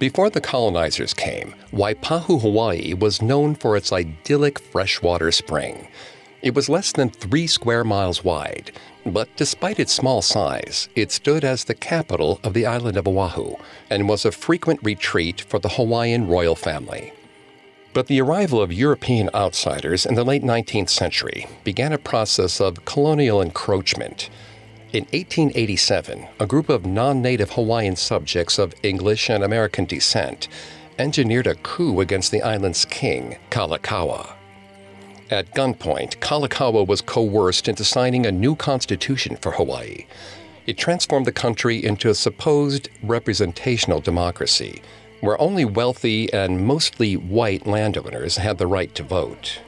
Before the colonizers came, Waipahu, Hawaii was known for its idyllic freshwater spring. It was less than three square miles wide, but despite its small size, it stood as the capital of the island of Oahu and was a frequent retreat for the Hawaiian royal family. But the arrival of European outsiders in the late 19th century began a process of colonial encroachment. In 1887, a group of non native Hawaiian subjects of English and American descent engineered a coup against the island's king, Kalakaua. At gunpoint, Kalakaua was coerced into signing a new constitution for Hawaii. It transformed the country into a supposed representational democracy, where only wealthy and mostly white landowners had the right to vote.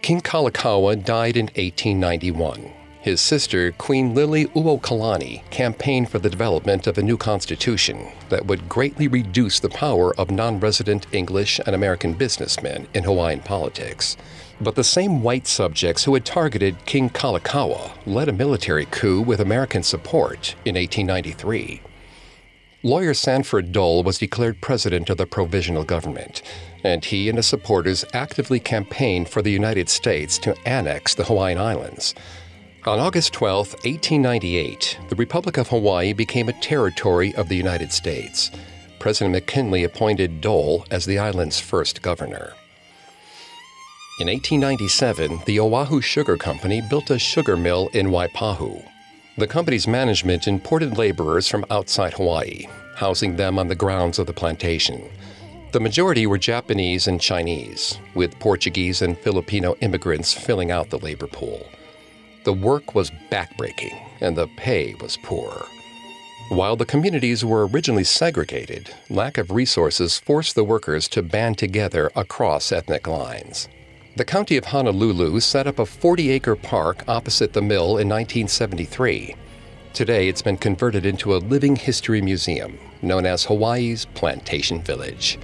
King Kalakaua died in 1891. His sister, Queen Liliuokalani, campaigned for the development of a new constitution that would greatly reduce the power of non resident English and American businessmen in Hawaiian politics. But the same white subjects who had targeted King Kalakaua led a military coup with American support in 1893. Lawyer Sanford Dole was declared president of the provisional government, and he and his supporters actively campaigned for the United States to annex the Hawaiian Islands. On August 12, 1898, the Republic of Hawaii became a territory of the United States. President McKinley appointed Dole as the island's first governor. In 1897, the Oahu Sugar Company built a sugar mill in Waipahu. The company's management imported laborers from outside Hawaii, housing them on the grounds of the plantation. The majority were Japanese and Chinese, with Portuguese and Filipino immigrants filling out the labor pool. The work was backbreaking, and the pay was poor. While the communities were originally segregated, lack of resources forced the workers to band together across ethnic lines. The county of Honolulu set up a 40 acre park opposite the mill in 1973. Today, it's been converted into a living history museum known as Hawaii's Plantation Village.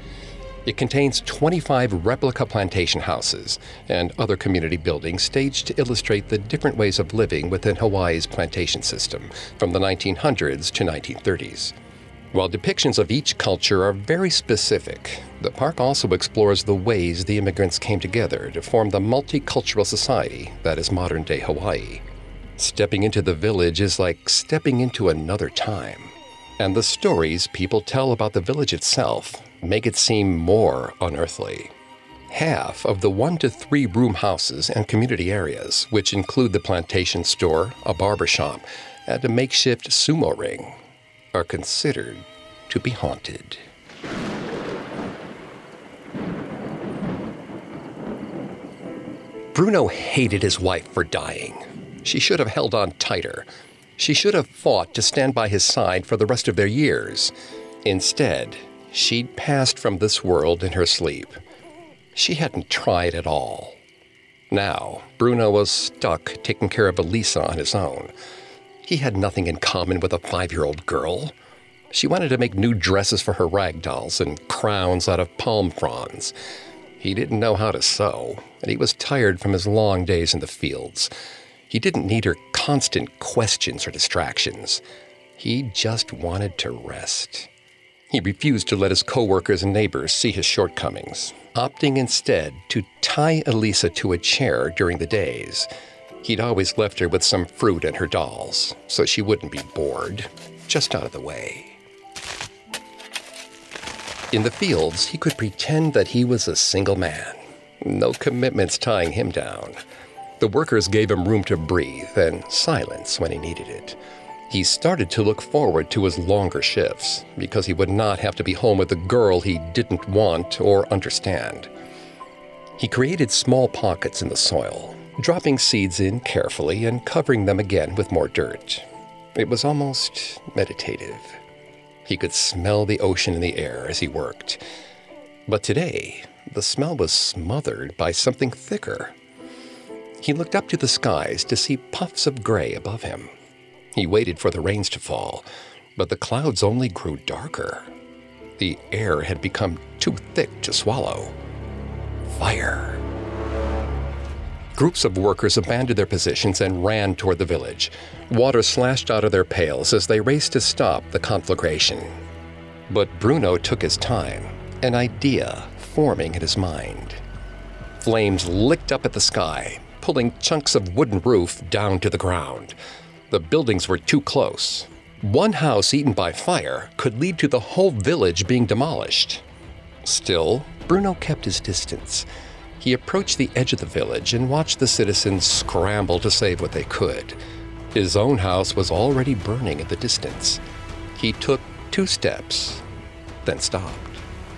It contains 25 replica plantation houses and other community buildings staged to illustrate the different ways of living within Hawaii's plantation system from the 1900s to 1930s. While depictions of each culture are very specific, the park also explores the ways the immigrants came together to form the multicultural society that is modern day Hawaii. Stepping into the village is like stepping into another time. And the stories people tell about the village itself make it seem more unearthly. Half of the one to three room houses and community areas, which include the plantation store, a barber shop, and a makeshift sumo ring, are considered to be haunted. Bruno hated his wife for dying. She should have held on tighter. She should have fought to stand by his side for the rest of their years. Instead, She'd passed from this world in her sleep. She hadn't tried at all. Now, Bruno was stuck taking care of Elisa on his own. He had nothing in common with a five year old girl. She wanted to make new dresses for her rag dolls and crowns out of palm fronds. He didn't know how to sew, and he was tired from his long days in the fields. He didn't need her constant questions or distractions. He just wanted to rest. He refused to let his coworkers and neighbors see his shortcomings, opting instead to tie Elisa to a chair during the days. He'd always left her with some fruit and her dolls, so she wouldn't be bored, just out of the way. In the fields, he could pretend that he was a single man. No commitments tying him down. The workers gave him room to breathe and silence when he needed it. He started to look forward to his longer shifts because he would not have to be home with a girl he didn't want or understand. He created small pockets in the soil, dropping seeds in carefully and covering them again with more dirt. It was almost meditative. He could smell the ocean in the air as he worked. But today, the smell was smothered by something thicker. He looked up to the skies to see puffs of gray above him. He waited for the rains to fall, but the clouds only grew darker. The air had become too thick to swallow. Fire. Groups of workers abandoned their positions and ran toward the village. Water slashed out of their pails as they raced to stop the conflagration. But Bruno took his time, an idea forming in his mind. Flames licked up at the sky, pulling chunks of wooden roof down to the ground. The buildings were too close. One house eaten by fire could lead to the whole village being demolished. Still, Bruno kept his distance. He approached the edge of the village and watched the citizens scramble to save what they could. His own house was already burning in the distance. He took two steps, then stopped.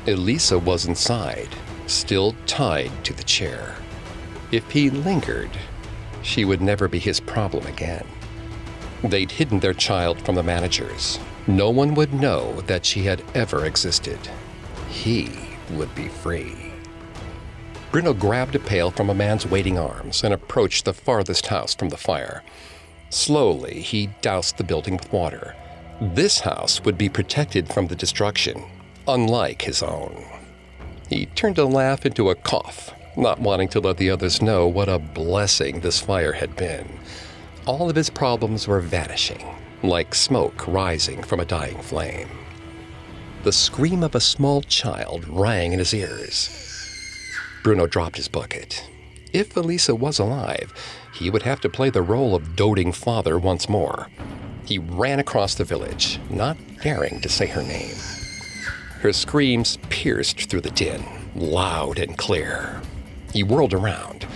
Elisa was inside, still tied to the chair. If he lingered, she would never be his problem again. They'd hidden their child from the managers. No one would know that she had ever existed. He would be free. Bruno grabbed a pail from a man's waiting arms and approached the farthest house from the fire. Slowly, he doused the building with water. This house would be protected from the destruction, unlike his own. He turned a laugh into a cough, not wanting to let the others know what a blessing this fire had been. All of his problems were vanishing, like smoke rising from a dying flame. The scream of a small child rang in his ears. Bruno dropped his bucket. If Elisa was alive, he would have to play the role of doting father once more. He ran across the village, not daring to say her name. Her screams pierced through the din, loud and clear. He whirled around,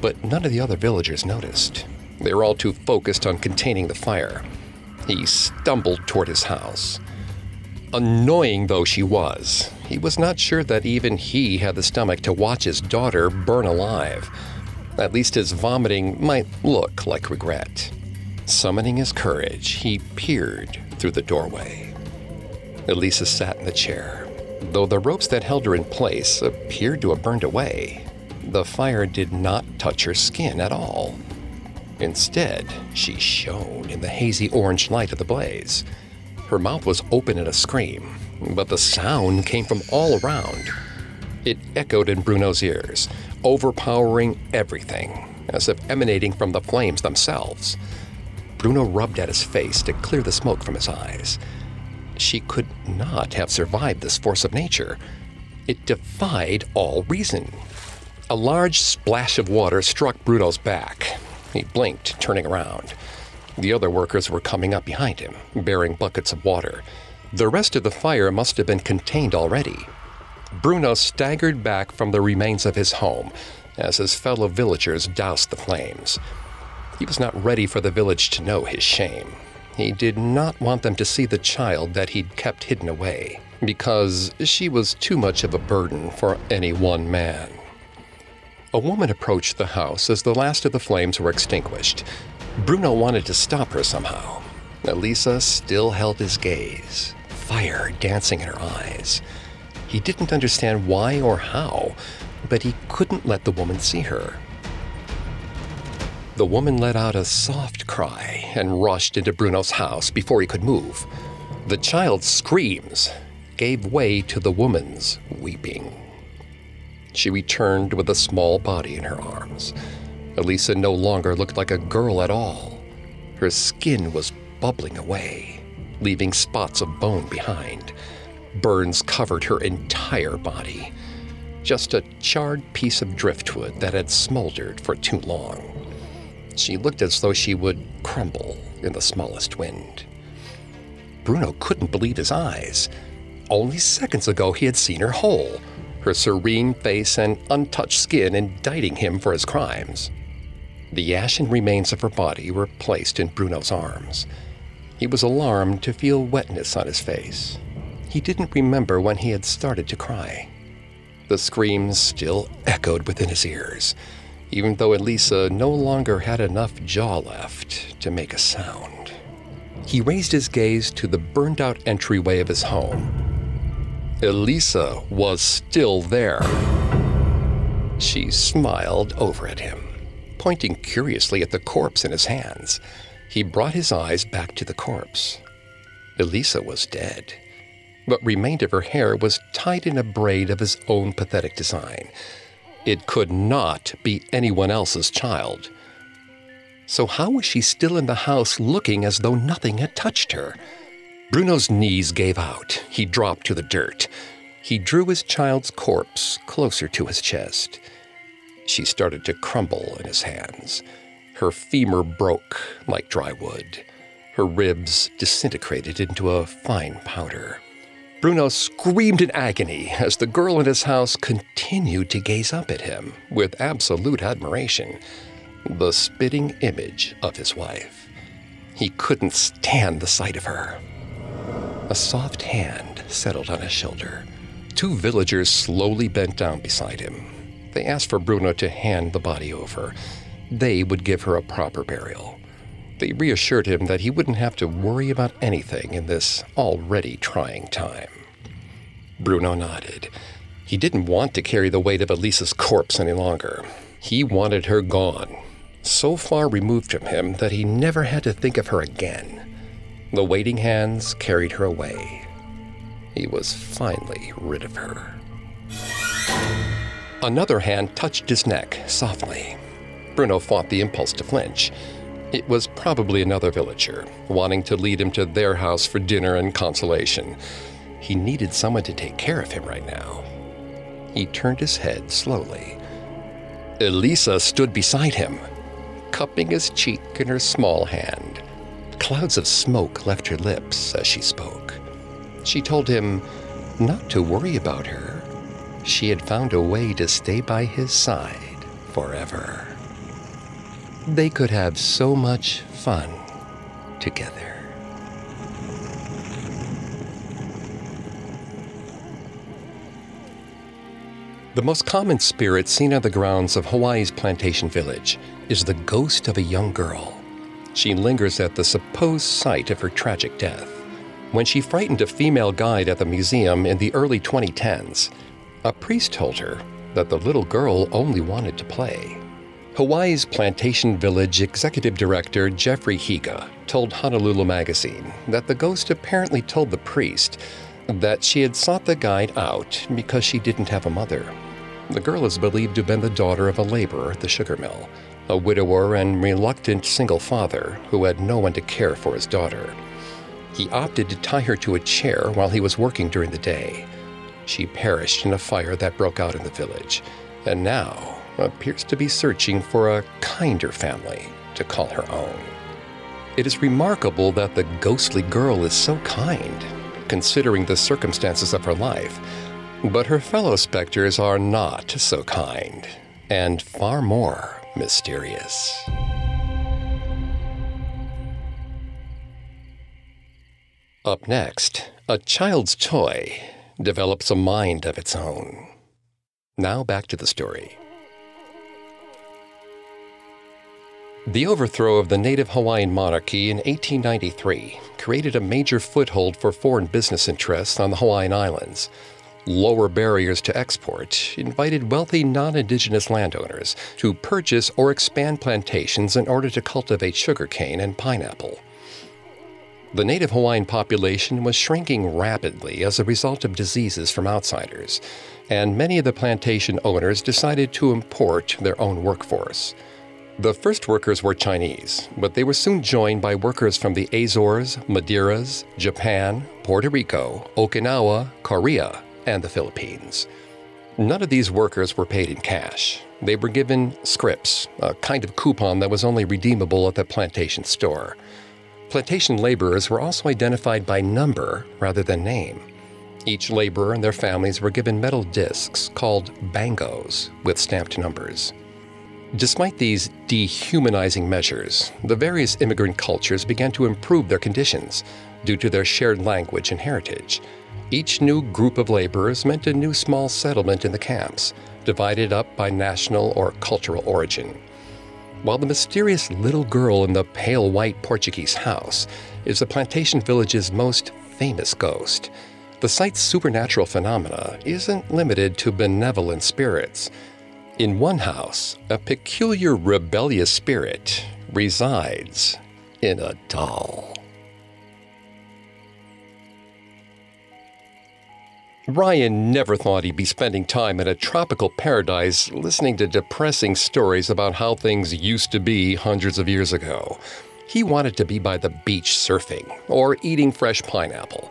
but none of the other villagers noticed. They were all too focused on containing the fire. He stumbled toward his house. Annoying though she was, he was not sure that even he had the stomach to watch his daughter burn alive. At least his vomiting might look like regret. Summoning his courage, he peered through the doorway. Elisa sat in the chair. Though the ropes that held her in place appeared to have burned away, the fire did not touch her skin at all. Instead, she shone in the hazy orange light of the blaze. Her mouth was open in a scream, but the sound came from all around. It echoed in Bruno's ears, overpowering everything, as if emanating from the flames themselves. Bruno rubbed at his face to clear the smoke from his eyes. She could not have survived this force of nature. It defied all reason. A large splash of water struck Bruno's back. He blinked, turning around. The other workers were coming up behind him, bearing buckets of water. The rest of the fire must have been contained already. Bruno staggered back from the remains of his home as his fellow villagers doused the flames. He was not ready for the village to know his shame. He did not want them to see the child that he'd kept hidden away, because she was too much of a burden for any one man. A woman approached the house as the last of the flames were extinguished. Bruno wanted to stop her somehow. Elisa still held his gaze, fire dancing in her eyes. He didn't understand why or how, but he couldn't let the woman see her. The woman let out a soft cry and rushed into Bruno's house before he could move. The child's screams gave way to the woman's weeping. She returned with a small body in her arms. Elisa no longer looked like a girl at all. Her skin was bubbling away, leaving spots of bone behind. Burns covered her entire body. Just a charred piece of driftwood that had smoldered for too long. She looked as though she would crumble in the smallest wind. Bruno couldn't believe his eyes. Only seconds ago he had seen her whole, her serene face and untouched skin indicting him for his crimes. The ashen remains of her body were placed in Bruno's arms. He was alarmed to feel wetness on his face. He didn't remember when he had started to cry. The screams still echoed within his ears even though Elisa no longer had enough jaw left to make a sound. He raised his gaze to the burned out entryway of his home. Elisa was still there. She smiled over at him, pointing curiously at the corpse in his hands. He brought his eyes back to the corpse. Elisa was dead. What remained of her hair was tied in a braid of his own pathetic design it could not be anyone else's child. So, how was she still in the house looking as though nothing had touched her? Bruno's knees gave out. He dropped to the dirt. He drew his child's corpse closer to his chest. She started to crumble in his hands. Her femur broke like dry wood. Her ribs disintegrated into a fine powder. Bruno screamed in agony as the girl in his house continued to gaze up at him with absolute admiration, the spitting image of his wife. He couldn't stand the sight of her. A soft hand settled on his shoulder. Two villagers slowly bent down beside him. They asked for Bruno to hand the body over. They would give her a proper burial. They reassured him that he wouldn't have to worry about anything in this already trying time. Bruno nodded. He didn't want to carry the weight of Elisa's corpse any longer. He wanted her gone, so far removed from him that he never had to think of her again. The waiting hands carried her away. He was finally rid of her. Another hand touched his neck softly. Bruno fought the impulse to flinch. It was probably another villager, wanting to lead him to their house for dinner and consolation. He needed someone to take care of him right now. He turned his head slowly. Elisa stood beside him, cupping his cheek in her small hand. Clouds of smoke left her lips as she spoke. She told him not to worry about her. She had found a way to stay by his side forever. They could have so much fun together. The most common spirit seen on the grounds of Hawaii's plantation village is the ghost of a young girl. She lingers at the supposed site of her tragic death. When she frightened a female guide at the museum in the early 2010s, a priest told her that the little girl only wanted to play. Hawaii's Plantation Village Executive Director Jeffrey Higa told Honolulu Magazine that the ghost apparently told the priest that she had sought the guide out because she didn't have a mother. The girl is believed to have been the daughter of a laborer at the sugar mill, a widower and reluctant single father who had no one to care for his daughter. He opted to tie her to a chair while he was working during the day. She perished in a fire that broke out in the village, and now appears to be searching for a kinder family to call her own. It is remarkable that the ghostly girl is so kind, considering the circumstances of her life but her fellow specters are not so kind, and far more mysterious. Up next, a child's toy develops a mind of its own. Now back to the story. The overthrow of the native Hawaiian monarchy in 1893 created a major foothold for foreign business interests on the Hawaiian Islands lower barriers to export invited wealthy non indigenous landowners to purchase or expand plantations in order to cultivate sugarcane and pineapple. The native Hawaiian population was shrinking rapidly as a result of diseases from outsiders, and many of the plantation owners decided to import their own workforce. The first workers were Chinese, but they were soon joined by workers from the Azores, Madeiras, Japan, Puerto Rico, Okinawa, Korea, and the Philippines. None of these workers were paid in cash. They were given scrips, a kind of coupon that was only redeemable at the plantation store. Plantation laborers were also identified by number rather than name. Each laborer and their families were given metal discs called bangos with stamped numbers. Despite these dehumanizing measures, the various immigrant cultures began to improve their conditions due to their shared language and heritage. Each new group of laborers meant a new small settlement in the camps, divided up by national or cultural origin. While the mysterious little girl in the pale white Portuguese house is the plantation village's most famous ghost, the site's supernatural phenomena isn't limited to benevolent spirits. In one house, a peculiar rebellious spirit resides in a doll. Ryan never thought he'd be spending time in a tropical paradise listening to depressing stories about how things used to be hundreds of years ago. He wanted to be by the beach surfing or eating fresh pineapple,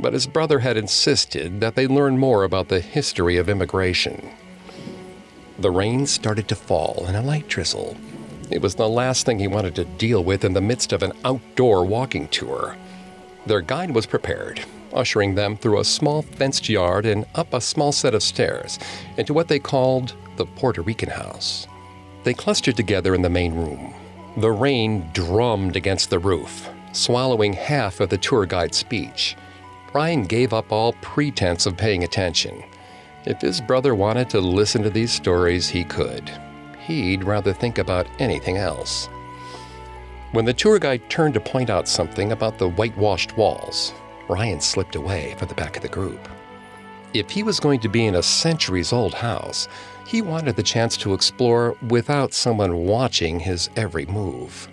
but his brother had insisted that they learn more about the history of immigration. The rain started to fall in a light drizzle. It was the last thing he wanted to deal with in the midst of an outdoor walking tour. Their guide was prepared, ushering them through a small fenced yard and up a small set of stairs into what they called the Puerto Rican house. They clustered together in the main room. The rain drummed against the roof, swallowing half of the tour guide's speech. Brian gave up all pretense of paying attention. If his brother wanted to listen to these stories, he could. He'd rather think about anything else. When the tour guide turned to point out something about the whitewashed walls, Ryan slipped away from the back of the group. If he was going to be in a centuries old house, he wanted the chance to explore without someone watching his every move.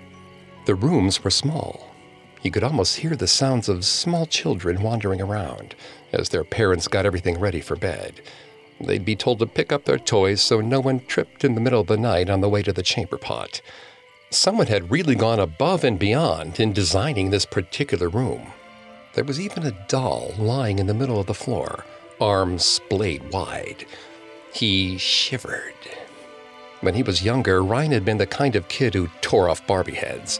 The rooms were small. He could almost hear the sounds of small children wandering around as their parents got everything ready for bed. They'd be told to pick up their toys so no one tripped in the middle of the night on the way to the chamber pot. Someone had really gone above and beyond in designing this particular room. There was even a doll lying in the middle of the floor, arms splayed wide. He shivered. When he was younger, Ryan had been the kind of kid who tore off Barbie heads.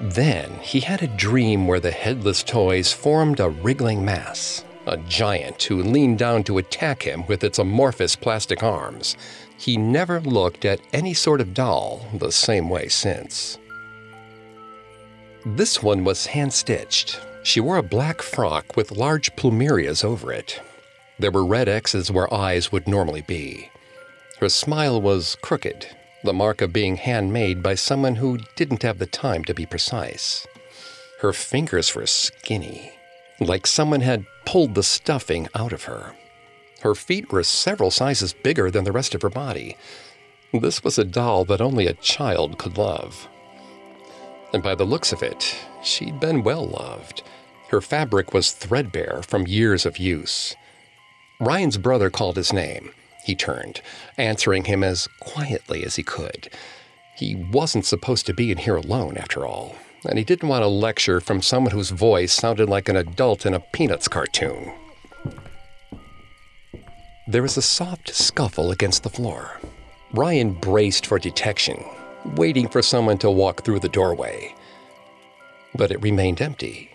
Then he had a dream where the headless toys formed a wriggling mass, a giant who leaned down to attack him with its amorphous plastic arms. He never looked at any sort of doll the same way since. This one was hand stitched. She wore a black frock with large plumerias over it. There were red X's where eyes would normally be. Her smile was crooked, the mark of being handmade by someone who didn't have the time to be precise. Her fingers were skinny, like someone had pulled the stuffing out of her. Her feet were several sizes bigger than the rest of her body. This was a doll that only a child could love. And by the looks of it, she'd been well loved. Her fabric was threadbare from years of use. Ryan's brother called his name. He turned, answering him as quietly as he could. He wasn't supposed to be in here alone, after all, and he didn't want a lecture from someone whose voice sounded like an adult in a Peanuts cartoon. There was a soft scuffle against the floor. Ryan braced for detection, waiting for someone to walk through the doorway. But it remained empty.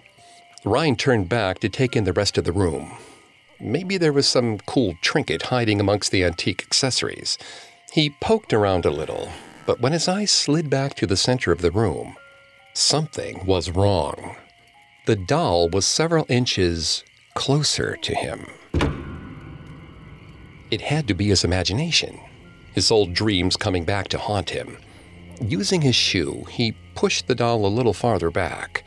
Ryan turned back to take in the rest of the room. Maybe there was some cool trinket hiding amongst the antique accessories. He poked around a little, but when his eyes slid back to the center of the room, something was wrong. The doll was several inches closer to him. It had to be his imagination, his old dreams coming back to haunt him. Using his shoe, he pushed the doll a little farther back.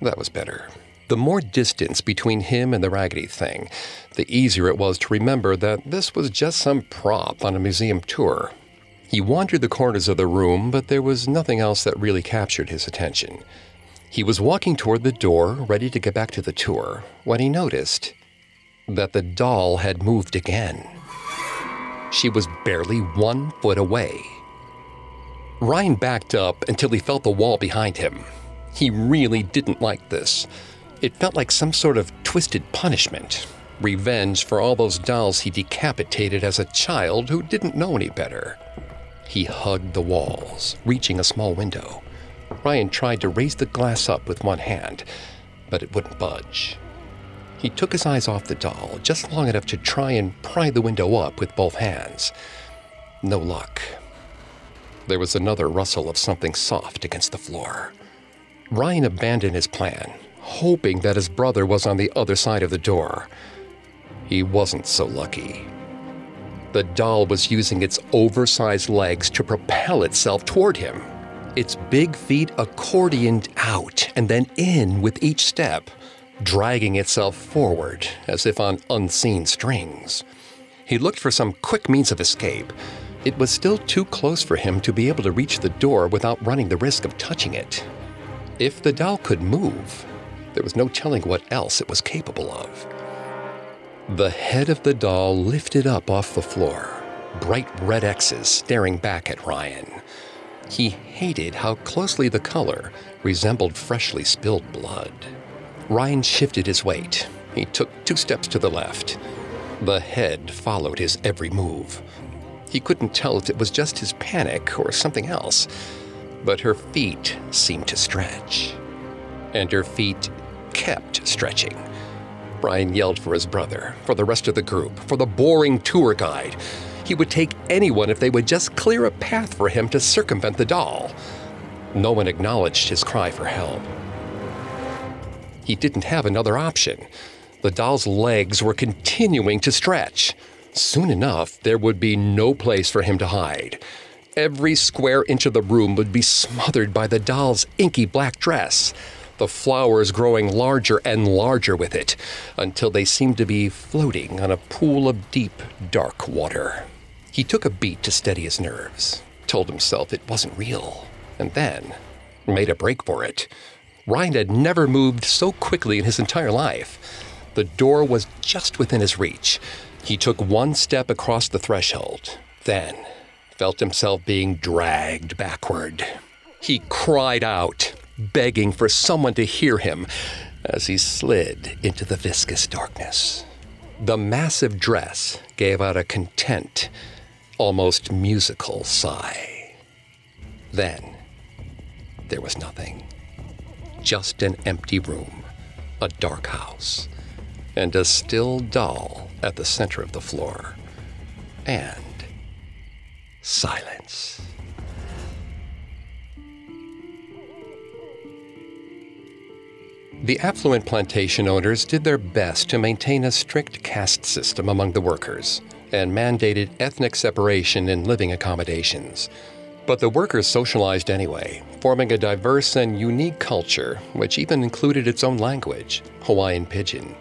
That was better. The more distance between him and the raggedy thing, the easier it was to remember that this was just some prop on a museum tour. He wandered the corners of the room, but there was nothing else that really captured his attention. He was walking toward the door, ready to get back to the tour, when he noticed that the doll had moved again. She was barely one foot away. Ryan backed up until he felt the wall behind him. He really didn't like this. It felt like some sort of twisted punishment, revenge for all those dolls he decapitated as a child who didn't know any better. He hugged the walls, reaching a small window. Ryan tried to raise the glass up with one hand, but it wouldn't budge. He took his eyes off the doll just long enough to try and pry the window up with both hands. No luck. There was another rustle of something soft against the floor. Ryan abandoned his plan, hoping that his brother was on the other side of the door. He wasn't so lucky. The doll was using its oversized legs to propel itself toward him. Its big feet accordioned out and then in with each step dragging itself forward as if on unseen strings. He looked for some quick means of escape. It was still too close for him to be able to reach the door without running the risk of touching it. If the doll could move, there was no telling what else it was capable of. The head of the doll lifted up off the floor, bright red X's staring back at Ryan. He hated how closely the color resembled freshly spilled blood. Ryan shifted his weight. He took two steps to the left. The head followed his every move. He couldn't tell if it was just his panic or something else, but her feet seemed to stretch. And her feet kept stretching. Brian yelled for his brother, for the rest of the group, for the boring tour guide. He would take anyone if they would just clear a path for him to circumvent the doll. No one acknowledged his cry for help. He didn't have another option. The doll's legs were continuing to stretch. Soon enough, there would be no place for him to hide. Every square inch of the room would be smothered by the doll's inky black dress, the flowers growing larger and larger with it, until they seemed to be floating on a pool of deep, dark water. He took a beat to steady his nerves, told himself it wasn't real, and then made a break for it. Ryan had never moved so quickly in his entire life. The door was just within his reach. He took one step across the threshold, then felt himself being dragged backward. He cried out, begging for someone to hear him as he slid into the viscous darkness. The massive dress gave out a content, almost musical sigh. Then there was nothing. Just an empty room, a dark house, and a still doll at the center of the floor. And silence. The affluent plantation owners did their best to maintain a strict caste system among the workers and mandated ethnic separation in living accommodations. But the workers socialized anyway, forming a diverse and unique culture, which even included its own language, Hawaiian Pidgin.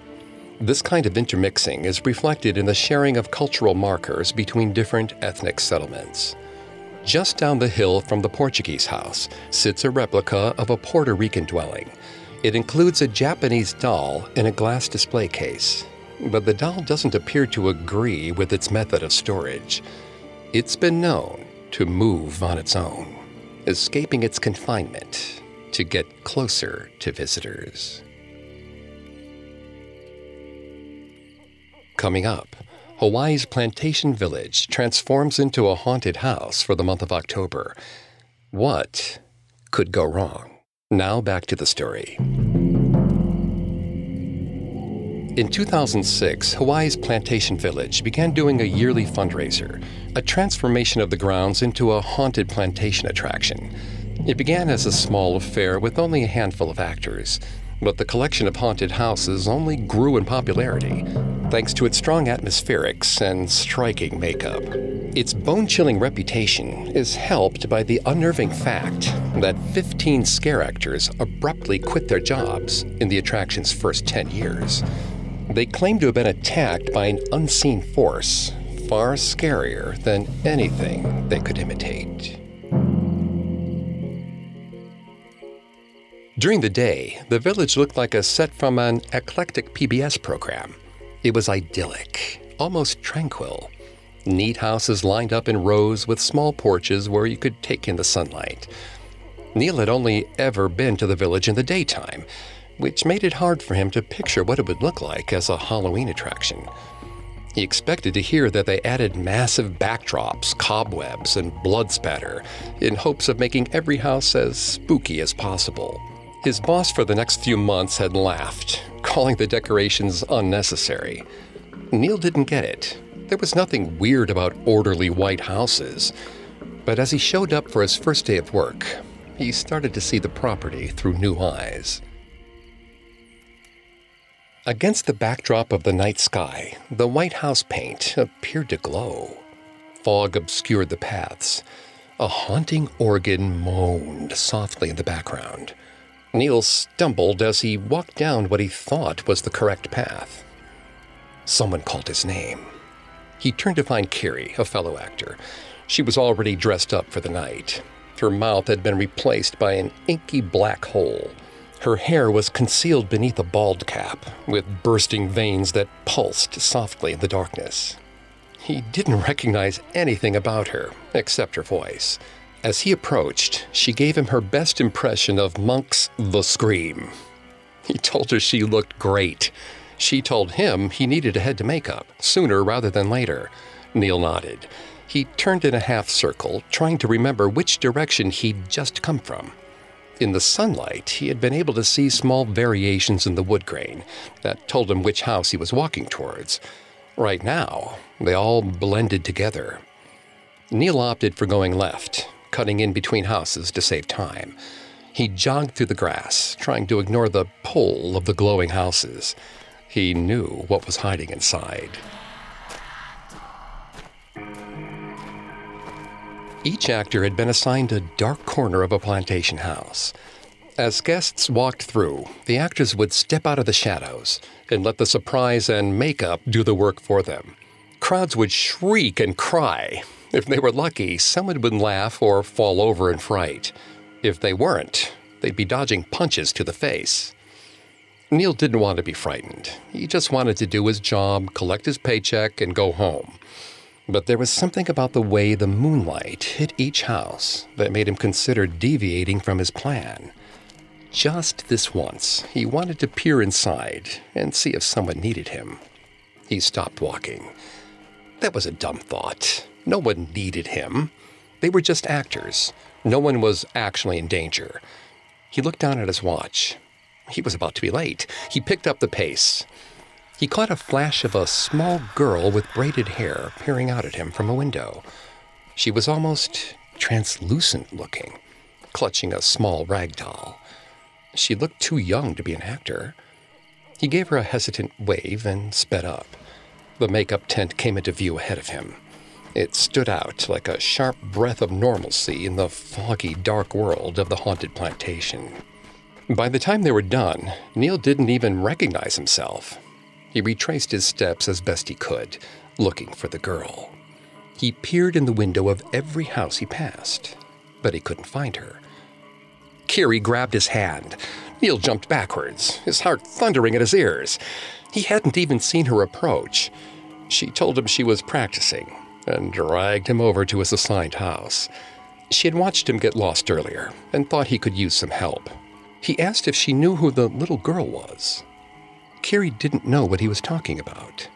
This kind of intermixing is reflected in the sharing of cultural markers between different ethnic settlements. Just down the hill from the Portuguese house sits a replica of a Puerto Rican dwelling. It includes a Japanese doll in a glass display case, but the doll doesn't appear to agree with its method of storage. It's been known to move on its own, escaping its confinement to get closer to visitors. Coming up, Hawaii's plantation village transforms into a haunted house for the month of October. What could go wrong? Now back to the story. In 2006, Hawaii's Plantation Village began doing a yearly fundraiser, a transformation of the grounds into a haunted plantation attraction. It began as a small affair with only a handful of actors, but the collection of haunted houses only grew in popularity thanks to its strong atmospherics and striking makeup. Its bone chilling reputation is helped by the unnerving fact that 15 scare actors abruptly quit their jobs in the attraction's first 10 years. They claim to have been attacked by an unseen force, far scarier than anything they could imitate. During the day, the village looked like a set from an eclectic PBS program. It was idyllic, almost tranquil. Neat houses lined up in rows with small porches where you could take in the sunlight. Neil had only ever been to the village in the daytime, which made it hard for him to picture what it would look like as a Halloween attraction. He expected to hear that they added massive backdrops, cobwebs, and blood spatter in hopes of making every house as spooky as possible. His boss for the next few months had laughed, calling the decorations unnecessary. Neil didn't get it. There was nothing weird about orderly white houses. But as he showed up for his first day of work, he started to see the property through new eyes. Against the backdrop of the night sky, the White House paint appeared to glow. Fog obscured the paths. A haunting organ moaned softly in the background. Neil stumbled as he walked down what he thought was the correct path. Someone called his name. He turned to find Carrie, a fellow actor. She was already dressed up for the night. Her mouth had been replaced by an inky black hole. Her hair was concealed beneath a bald cap, with bursting veins that pulsed softly in the darkness. He didn't recognize anything about her except her voice, As he approached, she gave him her best impression of Munch's The Scream. He told her she looked great. She told him he needed a head to makeup, sooner rather than later. Neil nodded. He turned in a half circle, trying to remember which direction he'd just come from. In the sunlight, he had been able to see small variations in the wood grain that told him which house he was walking towards. Right now, they all blended together. Neil opted for going left, cutting in between houses to save time. He jogged through the grass, trying to ignore the pole of the glowing houses. He knew what was hiding inside. Each actor had been assigned a dark corner of a plantation house. As guests walked through, the actors would step out of the shadows and let the surprise and makeup do the work for them. Crowds would shriek and cry. If they were lucky, someone would laugh or fall over in fright. If they weren't, they'd be dodging punches to the face. Neil didn't want to be frightened. He just wanted to do his job, collect his paycheck, and go home. But there was something about the way the moonlight hit each house that made him consider deviating from his plan. Just this once, he wanted to peer inside and see if someone needed him. He stopped walking. That was a dumb thought. No one needed him. They were just actors. No one was actually in danger. He looked down at his watch. He was about to be late. He picked up the pace. He caught a flash of a small girl with braided hair peering out at him from a window. She was almost translucent looking, clutching a small rag doll. She looked too young to be an actor. He gave her a hesitant wave and sped up. The makeup tent came into view ahead of him. It stood out like a sharp breath of normalcy in the foggy, dark world of the haunted plantation. By the time they were done, Neil didn't even recognize himself. He retraced his steps as best he could, looking for the girl. He peered in the window of every house he passed, but he couldn't find her. Kiri grabbed his hand. Neil jumped backwards, his heart thundering at his ears. He hadn't even seen her approach. She told him she was practicing and dragged him over to his assigned house. She had watched him get lost earlier and thought he could use some help. He asked if she knew who the little girl was. Kiri didn't know what he was talking about.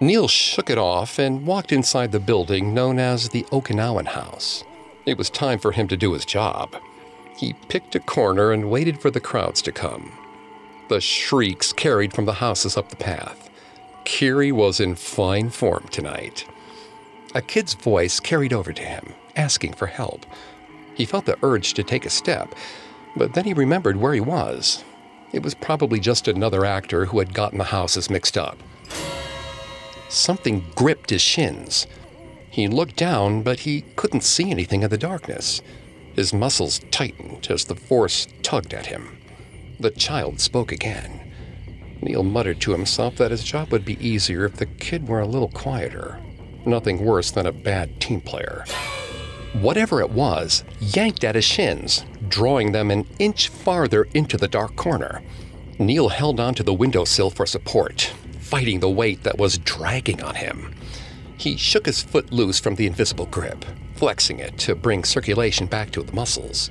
Neil shook it off and walked inside the building known as the Okinawan House. It was time for him to do his job. He picked a corner and waited for the crowds to come. The shrieks carried from the houses up the path. Kiri was in fine form tonight. A kid's voice carried over to him, asking for help. He felt the urge to take a step, but then he remembered where he was it was probably just another actor who had gotten the houses mixed up. Something gripped his shins. He looked down, but he couldn't see anything in the darkness. His muscles tightened as the force tugged at him. The child spoke again. Neil muttered to himself that his job would be easier if the kid were a little quieter. Nothing worse than a bad team player. Whatever it was yanked at his shins, drawing them an inch farther into the dark corner. Neil held onto the windowsill for support, fighting the weight that was dragging on him. He shook his foot loose from the invisible grip, flexing it to bring circulation back to the muscles.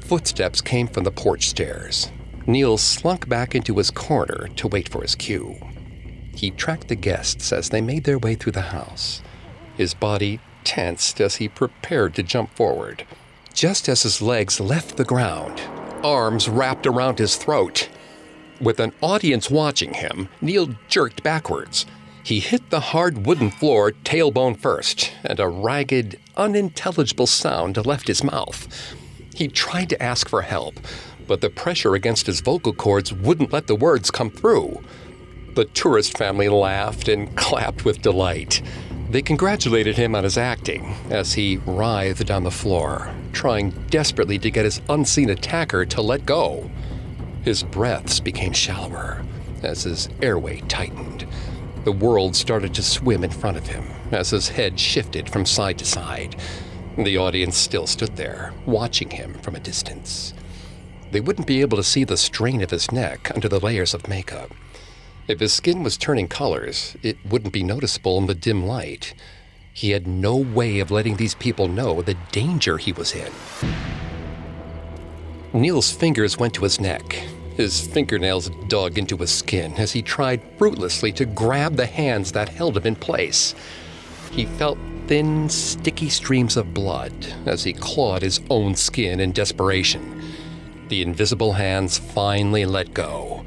Footsteps came from the porch stairs. Neil slunk back into his corner to wait for his cue. He tracked the guests as they made their way through the house. His body tensed as he prepared to jump forward. Just as his legs left the ground, arms wrapped around his throat. With an audience watching him, Neil jerked backwards. He hit the hard wooden floor tailbone first, and a ragged, unintelligible sound left his mouth. He tried to ask for help, but the pressure against his vocal cords wouldn't let the words come through. The tourist family laughed and clapped with delight. They congratulated him on his acting as he writhed on the floor, trying desperately to get his unseen attacker to let go. His breaths became shallower as his airway tightened. The world started to swim in front of him as his head shifted from side to side. The audience still stood there, watching him from a distance. They wouldn't be able to see the strain of his neck under the layers of makeup if his skin was turning colors, it wouldn't be noticeable in the dim light. He had no way of letting these people know the danger he was in. Neil's fingers went to his neck. His fingernails dug into his skin as he tried fruitlessly to grab the hands that held him in place. He felt thin, sticky streams of blood as he clawed his own skin in desperation. The invisible hands finally let go.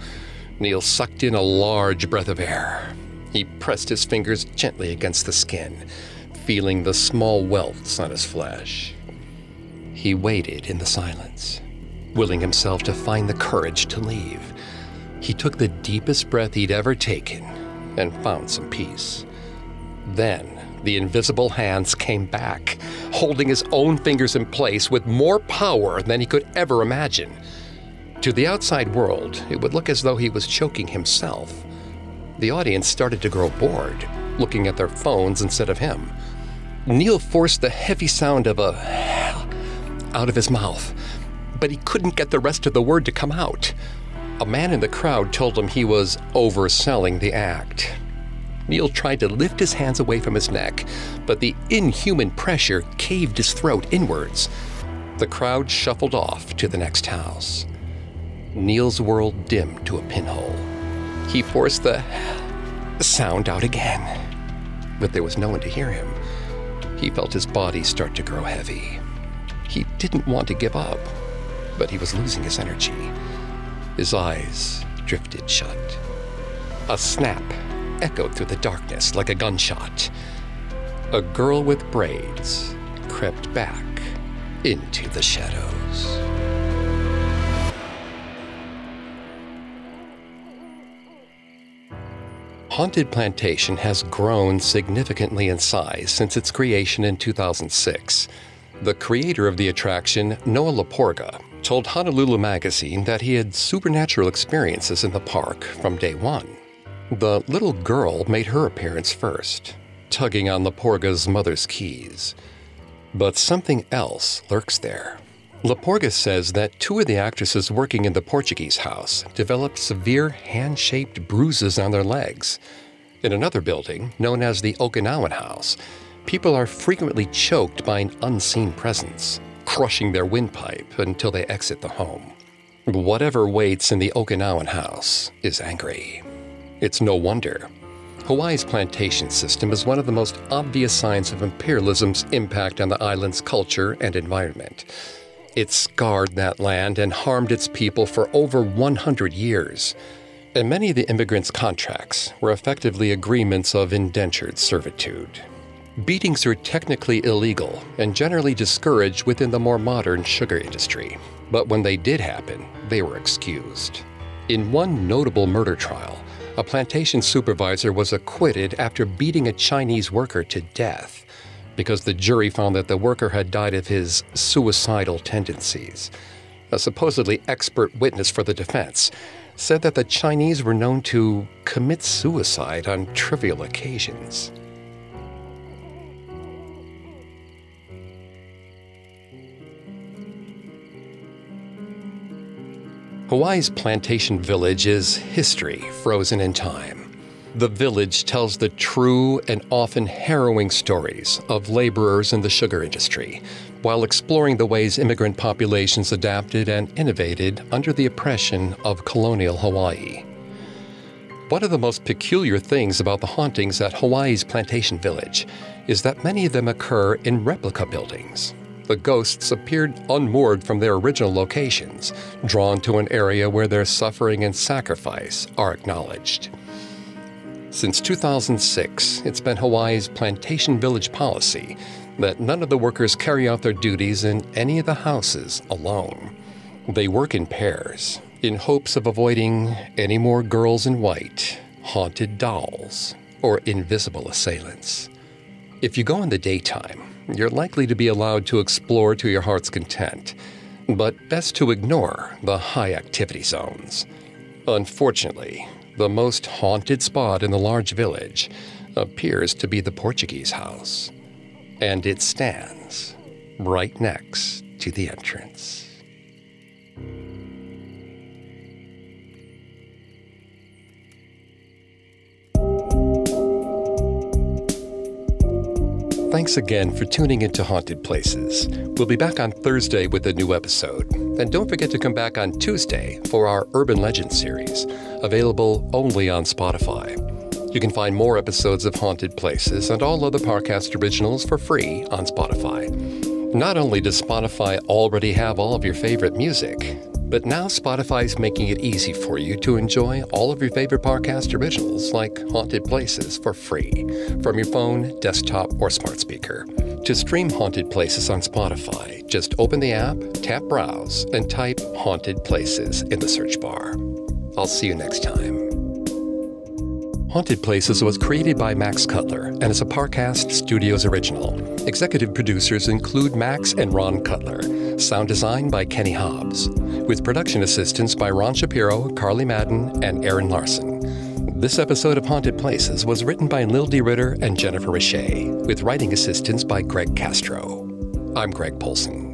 Neil sucked in a large breath of air. He pressed his fingers gently against the skin, feeling the small welts on his flesh. He waited in the silence, willing himself to find the courage to leave. He took the deepest breath he'd ever taken and found some peace. Then, the invisible hands came back, holding his own fingers in place with more power than he could ever imagine. To the outside world, it would look as though he was choking himself. The audience started to grow bored, looking at their phones instead of him. Neil forced the heavy sound of a out of his mouth, but he couldn't get the rest of the word to come out. A man in the crowd told him he was overselling the act. Neil tried to lift his hands away from his neck, but the inhuman pressure caved his throat inwards. The crowd shuffled off to the next house. Neil's world dimmed to a pinhole. He forced the sound out again, but there was no one to hear him. He felt his body start to grow heavy. He didn't want to give up, but he was losing his energy. His eyes drifted shut. A snap echoed through the darkness like a gunshot. A girl with braids crept back into the shadows. Haunted Plantation has grown significantly in size since its creation in 2006. The creator of the attraction, Noah Laporga, told Honolulu Magazine that he had supernatural experiences in the park from day one. The little girl made her appearance first, tugging on Laporga's mother's keys. But something else lurks there. Laporga says that two of the actresses working in the Portuguese house developed severe hand shaped bruises on their legs. In another building, known as the Okinawan House, people are frequently choked by an unseen presence, crushing their windpipe until they exit the home. Whatever waits in the Okinawan House is angry. It's no wonder. Hawaii's plantation system is one of the most obvious signs of imperialism's impact on the island's culture and environment. It scarred that land and harmed its people for over 100 years. And many of the immigrants' contracts were effectively agreements of indentured servitude. Beatings are technically illegal and generally discouraged within the more modern sugar industry, but when they did happen, they were excused. In one notable murder trial, a plantation supervisor was acquitted after beating a Chinese worker to death because the jury found that the worker had died of his suicidal tendencies. A supposedly expert witness for the defense said that the Chinese were known to commit suicide on trivial occasions. Hawaii's plantation village is history frozen in time. The village tells the true and often harrowing stories of laborers in the sugar industry, while exploring the ways immigrant populations adapted and innovated under the oppression of colonial Hawaii. One of the most peculiar things about the hauntings at Hawaii's plantation village is that many of them occur in replica buildings, the ghosts appeared unmoored from their original locations, drawn to an area where their suffering and sacrifice are acknowledged. Since 2006, it's been Hawaii's plantation village policy that none of the workers carry out their duties in any of the houses alone. They work in pairs, in hopes of avoiding any more girls in white, haunted dolls, or invisible assailants. If you go in the daytime, you're likely to be allowed to explore to your heart's content, but best to ignore the high activity zones. Unfortunately, the most haunted spot in the large village appears to be the Portuguese house, and it stands right next to the entrance. Thanks again for tuning into Haunted Places. We'll be back on Thursday with a new episode. And don't forget to come back on Tuesday for our Urban Legends series, available only on Spotify. You can find more episodes of Haunted Places and all other Parcast originals for free on Spotify. Not only does Spotify already have all of your favorite music, but now Spotify's making it easy for you to enjoy all of your favorite podcast originals like Haunted Places for free from your phone, desktop, or smart speaker. To stream Haunted Places on Spotify, just open the app, tap Browse, and type Haunted Places in the search bar. I'll see you next time. Haunted Places was created by Max Cutler and is a Parcast Studios original. Executive producers include Max and Ron Cutler. Sound design by Kenny Hobbs. With production assistance by Ron Shapiro, Carly Madden, and Aaron Larson. This episode of Haunted Places was written by Lil D. Ritter and Jennifer Richey, with writing assistance by Greg Castro. I'm Greg Polcyn.